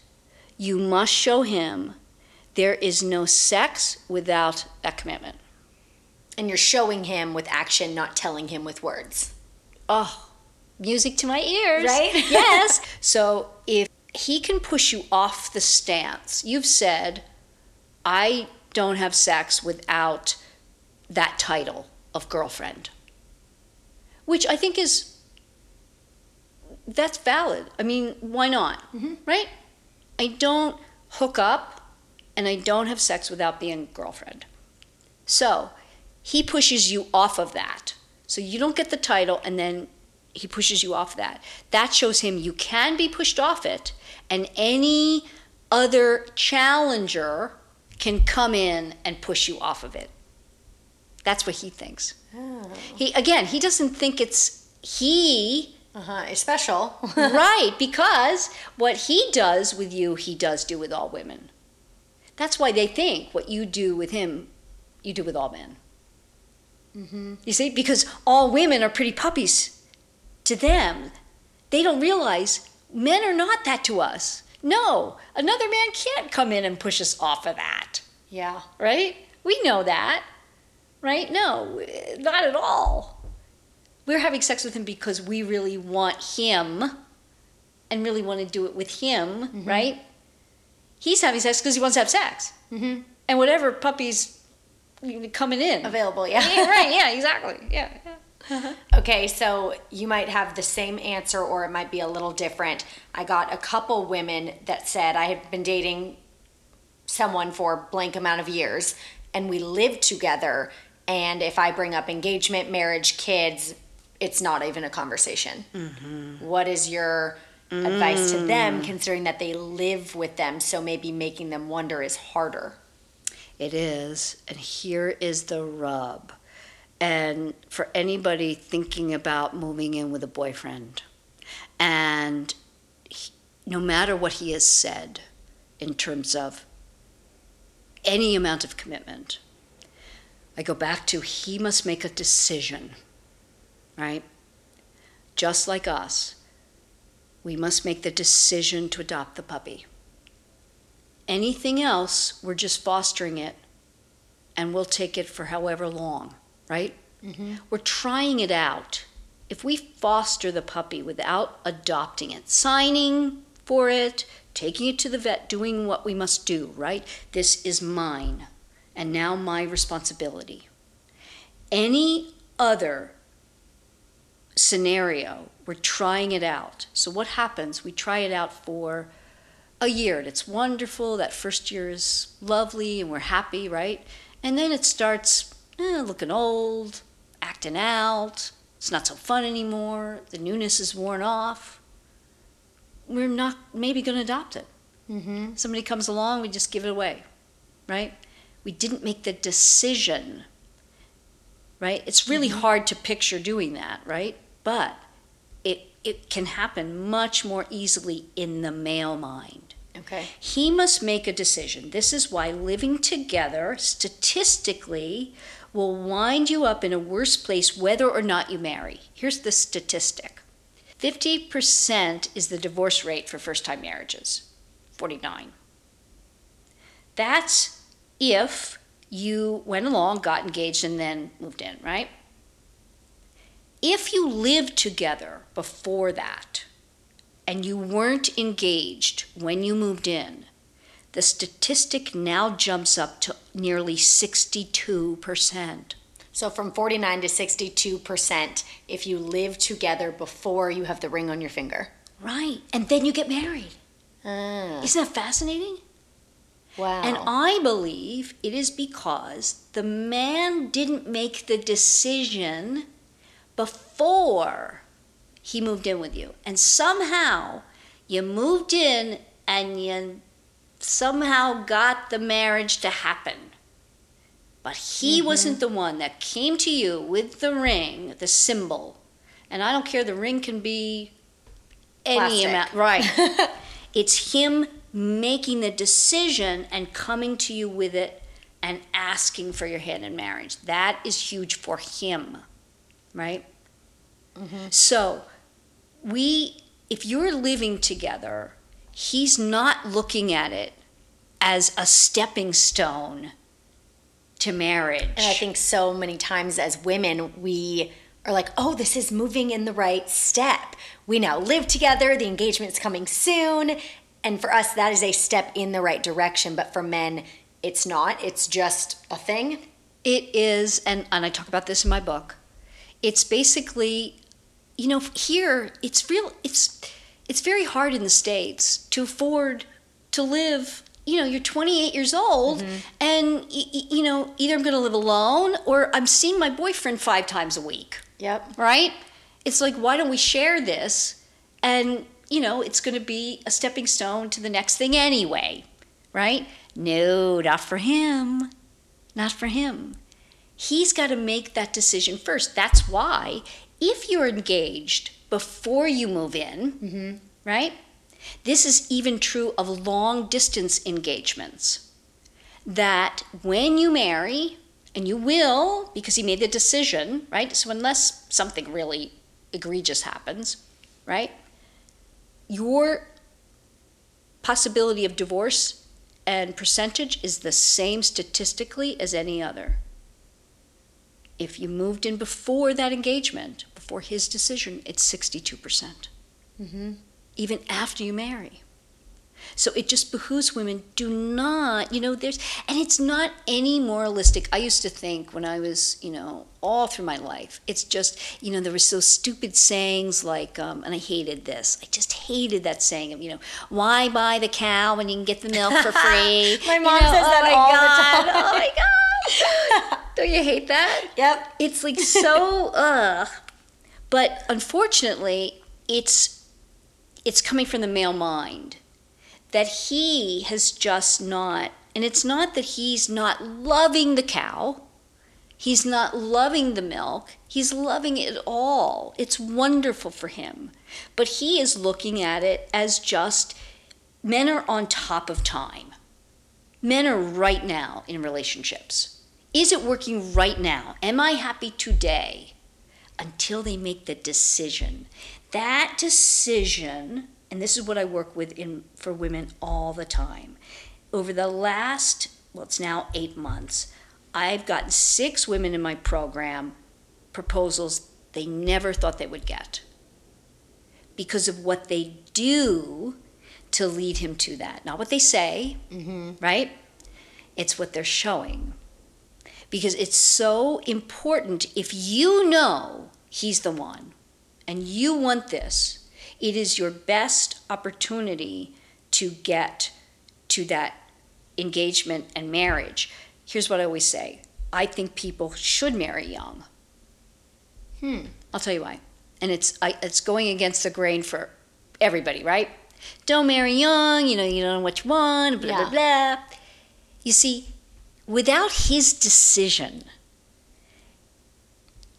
you must show him there is no sex without that commitment. and you're showing him with action, not telling him with words. Oh, music to my ears. Right? yes. So if he can push you off the stance, you've said, I don't have sex without that title of girlfriend, which I think is that's valid. I mean, why not? Mm-hmm. Right? I don't hook up and I don't have sex without being girlfriend. So he pushes you off of that. So you don't get the title and then he pushes you off that. That shows him you can be pushed off it and any other challenger can come in and push you off of it. That's what he thinks. He again, he doesn't think it's he Uh-huh. It's special. right, because what he does with you, he does do with all women. That's why they think what you do with him, you do with all men. Mm-hmm. You see, because all women are pretty puppies to them. They don't realize men are not that to us. No, another man can't come in and push us off of that, Yeah. right? We know that, right? No, not at all. We're having sex with him because we really want him and really want to do it with him, right? He's having sex because he wants to have sex. Mhm. And whatever puppy's coming in. Available, yeah, yeah. right, yeah, exactly. Yeah. yeah. Okay, so you might have the same answer or it might be a little different. I got a couple women that said I had been dating someone for blank amount of years and we lived together and if I bring up engagement, marriage, kids, it's not even a conversation. Mm-hmm. What is your advice to them mm. considering that they live with them so maybe making them wonder is harder? It is. And here is the rub. And for anybody thinking about moving in with a boyfriend, and he, no matter what he has said in terms of any amount of commitment, I go back to he must make a decision, right? Just like us, we must make the decision to adopt the puppy. Anything else, we're just fostering it and we'll take it for however long, right? Mm-hmm. We're trying it out. If we foster the puppy without adopting it, signing for it, taking it to the vet, doing what we must do, right? This is mine and now my responsibility. Any other scenario, we're trying it out. So, what happens? We try it out for a year and it's wonderful. That first year is lovely and we're happy, right? And then it starts eh, looking old, acting out. It's not so fun anymore. The newness is worn off. We're not maybe going to adopt it. Mm-hmm. Somebody comes along, we just give it away, right? We didn't make the decision, right? It's really hard to picture doing that, right? But it it can happen much more easily in the male mind. Okay. He must make a decision. This is why living together statistically will wind you up in a worse place whether or not you marry. Here's the statistic 50% is the divorce rate for first time marriages, 49. That's if you went along, got engaged, and then moved in, right? If you lived together before that, and you weren't engaged when you moved in, the statistic now jumps up to nearly 62%. So from 49 to 62% if you live together before you have the ring on your finger. Right. And then you get married. Ah, Isn't that fascinating? wow. And I believe it is because the man didn't make the decision before he moved in with you. And somehow you moved in and you somehow got the marriage to happen. But he mm-hmm. wasn't the one that came to you with the ring, the symbol. And I don't care, the ring can be any Plastic. amount. Right. it's him making the decision and coming to you with it and asking for your hand in marriage. That is huge for him, right? Mm-hmm. So, we, if you're living together, he's not looking at it as a stepping stone to marriage. And I think so many times as women, we are like, oh, this is moving in the right step. We now live together, the engagement's coming soon. And for us, that is a step in the right direction. But for men, it's not. It's just a thing. It is, and, and I talk about this in my book. It's basically, you know, here it's real. It's it's very hard in the states to afford to live. You know, you're 28 years old, mm-hmm. and y- y- you know either I'm going to live alone or I'm seeing my boyfriend five times a week. Yep. Right? It's like why don't we share this? And you know, it's going to be a stepping stone to the next thing anyway. Right? No, not for him. Not for him he's got to make that decision first. That's why, if you're engaged before you move in, right? This is even true of long distance engagements. That when you marry, and you will because he made the decision, right? So, unless something really egregious happens, right? Your possibility of divorce and percentage is the same statistically as any other. If you moved in before that engagement, before his decision, it's 62%. percent Even after you marry. So it just behooves women do not, you know, there's, and it's not any moralistic. I used to think when I was, you know, all through my life, it's just, you know, there were so stupid sayings like, um, and I hated this. I just hated that saying of, you know, why buy the cow when you can get the milk for free? My You mom know, says that oh my all God, the time. Oh my God. Don't you hate that? Yep. It's like so, ugh. But unfortunately, it's it's coming from the male mind that he has just not, and it's not that he's not loving the cow, he's not loving the milk, he's loving it all. It's wonderful for him. But he is looking at it as just men are on top of time. Men are right now in relationships. Is it working right now? Am I happy today? Until they make the decision. That decision, and this is what I work with in for women all the time. Over the last, well, it's now eight months, I've gotten six women in my program proposals they never thought they would get because of what they do to lead him to that. Not what they say, mm-hmm. right? It's what they're showing. Because it's so important if you know he's the one and you want this, it is your best opportunity to get to that engagement and marriage. Here's what I always say I think people should marry young. Hmm. I'll tell you why. And it's I, it's going against the grain for everybody, right? Don't marry young, you know, you don't know what you want, blah, blah, blah. You see, without his decision,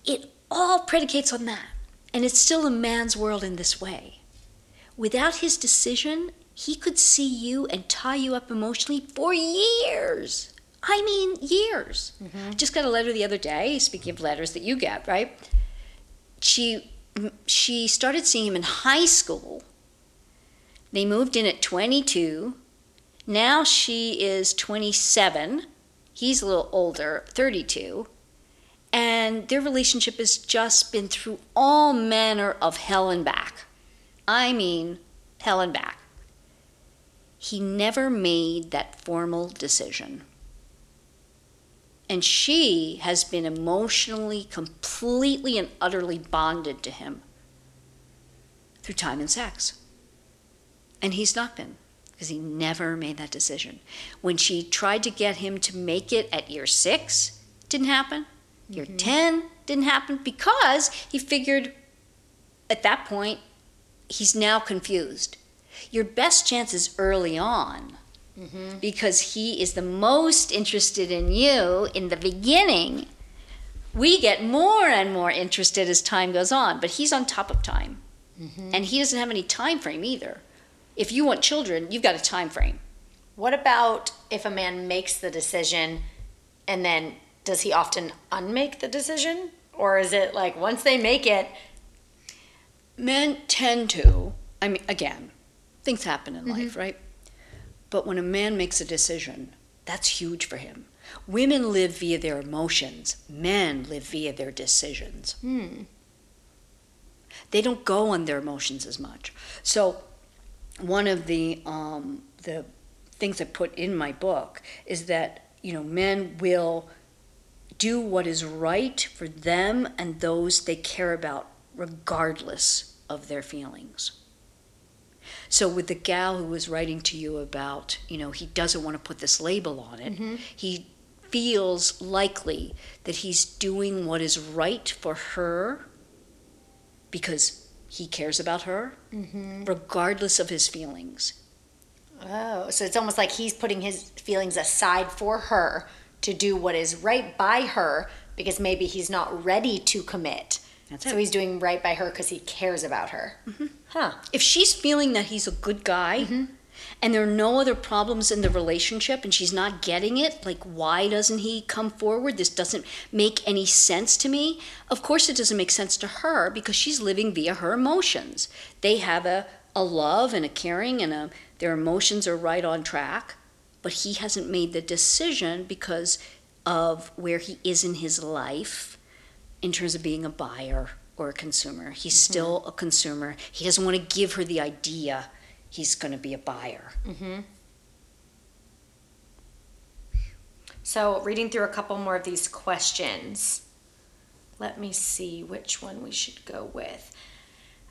it all predicates on that. And it's still a man's world in this way. Without his decision, he could see you and tie you up emotionally for years. I mean, years. I just got a letter the other day, speaking of letters that you get, right? She she started seeing him in high school. They moved in at 22. Now she is 27. He's a little older, 32. And their relationship has just been through all manner of hell and back. I mean, hell and back. He never made that formal decision. And she has been emotionally, completely, and utterly bonded to him through time and sex. And he's not been because he never made that decision. When she tried to get him to make it at year six, didn't happen. Year mm-hmm. 10 didn't happen because he figured at that point he's now confused. Your best chance is early on mm-hmm. because he is the most interested in you in the beginning. We get more and more interested as time goes on, but he's on top of time. Mm-hmm. And he doesn't have any time frame either. If you want children, you've got a time frame. What about if a man makes the decision and then does he often unmake the decision? Or is it like once they make it, Men tend to, I mean, again, things happen in life, right? But when a man makes a decision, that's huge for him. Women live via their emotions, men live via their decisions. hmm, They don't go on their emotions as much. So, one of the um, the things I put in my book is that you know men will do what is right for them and those they care about, regardless of their feelings. So, with the gal who was writing to you about, you know, he doesn't want to put this label on it, he feels likely that he's doing what is right for her because he cares about her, mm-hmm. regardless of his feelings. oh, so it's almost like he's putting his feelings aside for her to do what is right by her because maybe he's not ready to commit. That's so it. he's doing right by her because he cares about her. Mm-hmm. Huh. If she's feeling that he's a good guy mm-hmm. And there are no other problems in the relationship and she's not getting it, like, why doesn't he come forward? This doesn't make any sense to me. Of course, it doesn't make sense to her because she's living via her emotions. They have a, a love and a caring and a their emotions are right on track, but he hasn't made the decision because of where he is in his life in terms of being a buyer or a consumer. He's mm-hmm. still a consumer. He doesn't want to give her the idea he's going to be a buyer. Mm-hmm. So, reading through a couple more of these questions, let me see which one we should go with.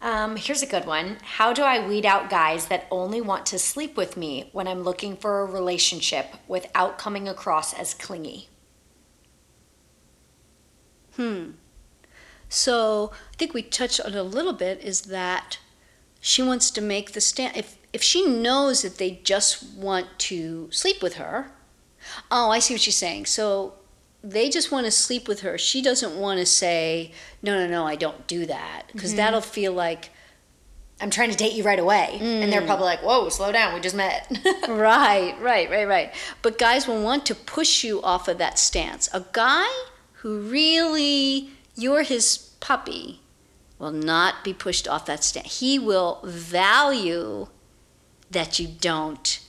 Um, here's a good one. How do I weed out guys that only want to sleep with me when I'm looking for a relationship without coming across as clingy? Hmm. So I think we touched on a little bit is that she wants to make the stand. If, if she knows that they just want to sleep with her, oh, I see what she's saying. So they just want to sleep with her. She doesn't want to say, no, no, no, I don't do that. Because mm-hmm. that'll feel like, I'm trying to date you right away. Mm. And they're mm. probably like, whoa, slow down, we just met. right, right, right, right. But guys will want to push you off of that stance. A guy who really, you're his puppy, will not be pushed off that stance. He will value that you don't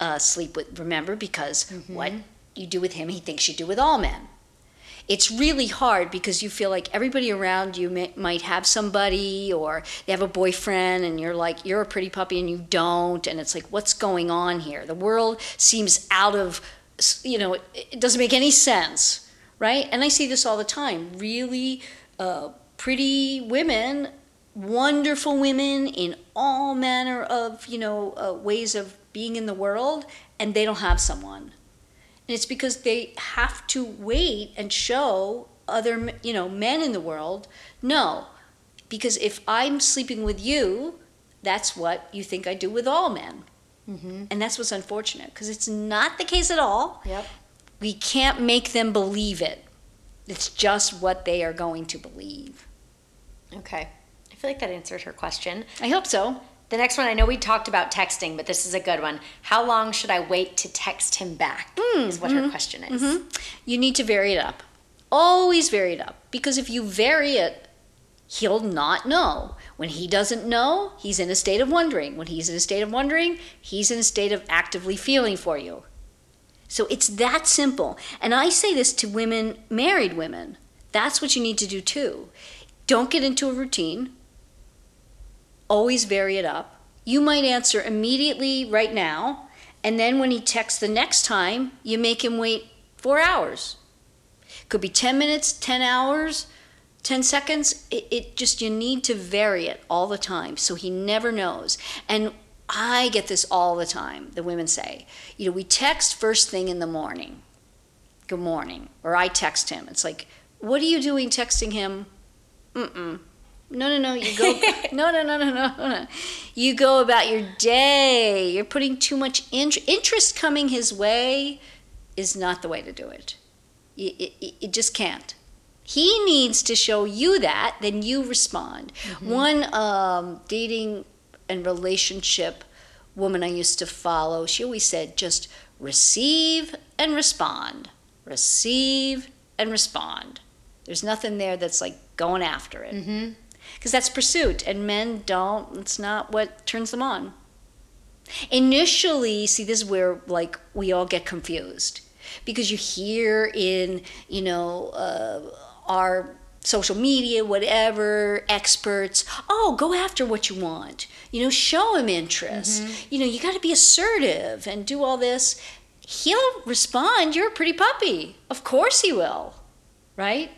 uh, sleep with, remember, because mm-hmm. what you do with him, he thinks you do with all men. It's really hard because you feel like everybody around you may, might have somebody or they have a boyfriend and you're like, you're a pretty puppy and you don't. And it's like, what's going on here? The world seems out of, you know, it, it doesn't make any sense, right? And I see this all the time. Really uh, pretty women, wonderful women in all manner of, you know, uh, ways of being in the world, and they don't have someone and it's because they have to wait and show other, you know, men in the world, no. Because if I'm sleeping with you, that's what you think I do with all men. Mm-hmm. And that's what's unfortunate because it's not the case at all. Yep. We can't make them believe it. It's just what they are going to believe. Okay. I feel like that answered her question. I hope so. The next one, I know we talked about texting, but this is a good one. How long should I wait to text him back? Mm, is what mm-hmm, her question is. Mm-hmm. You need to vary it up. Always vary it up. Because if you vary it, he'll not know. When he doesn't know, he's in a state of wondering. When he's in a state of wondering, he's in a state of actively feeling for you. So it's that simple. And I say this to women, married women. That's what you need to do too. Don't get into a routine always vary it up. You might answer immediately right now, and then when he texts the next time, you make him wait four hours. Could be 10 minutes, 10 hours, 10 seconds. It, it just, you need to vary it all the time so he never knows. And I get this all the time, the women say. You know, we text first thing in the morning, good morning, or I text him. It's like, what are you doing texting him? Mm-mm. No, no, no. You go. no, no, no, no, no, no. You go about your day. You're putting too much int- interest coming his way is not the way to do it. It, it, it just can't. He needs to show you that, then you respond. Mm-hmm. One um, dating and relationship woman I used to follow, she always said, just receive and respond. Receive and respond. There's nothing there that's like going after it. Mm-hmm. Because that's pursuit and men don't it's not what turns them on. Initially see this is where like we all get confused because you hear in you know uh, our social media whatever experts oh go after what you want. You know show him interest. Mm-hmm. you know you got to be assertive and do all this. He'll respond you're a pretty puppy. Of course he will right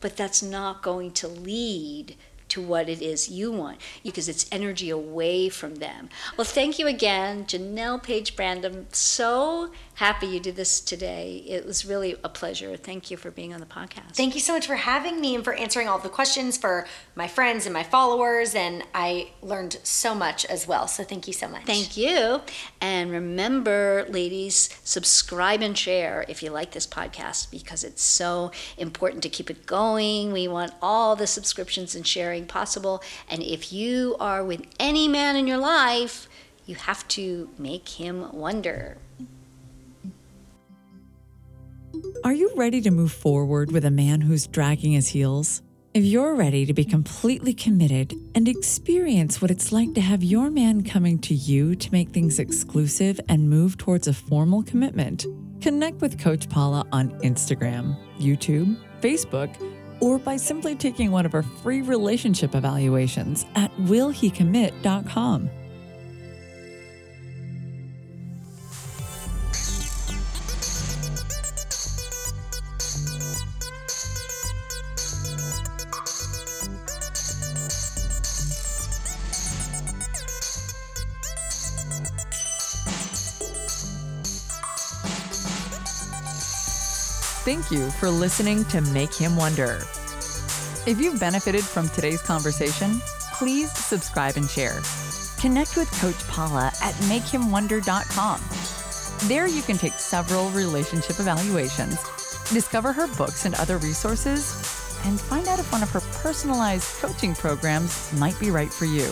but that's not going to lead to what it is you want because it's energy away from them. Well, thank you again, Janelle Page Brandom. So happy you did this today. It was really a pleasure. Thank you for being on the podcast. Thank you so much for having me and for answering all the questions for my friends and my followers. And I learned so much as well. So thank you so much. Thank you. And remember, ladies, subscribe and share if you like this podcast because it's so important to keep it going. We want all the subscriptions and sharing possible. And if you are with any man in your life, you have to make him wonder. Are you ready to move forward with a man who's dragging his heels? If you're ready to be completely committed and experience what it's like to have your man coming to you to make things exclusive and move towards a formal commitment, connect with Coach Paula on Instagram, YouTube, Facebook, or by simply taking one of our free relationship evaluations at willhecommit.com. Thank you for listening to Make Him Wonder. If you've benefited from today's conversation, please subscribe and share. Connect with Coach Paula at makehimwonder.com. There you can take several relationship evaluations, discover her books and other resources, and find out if one of her personalized coaching programs might be right for you.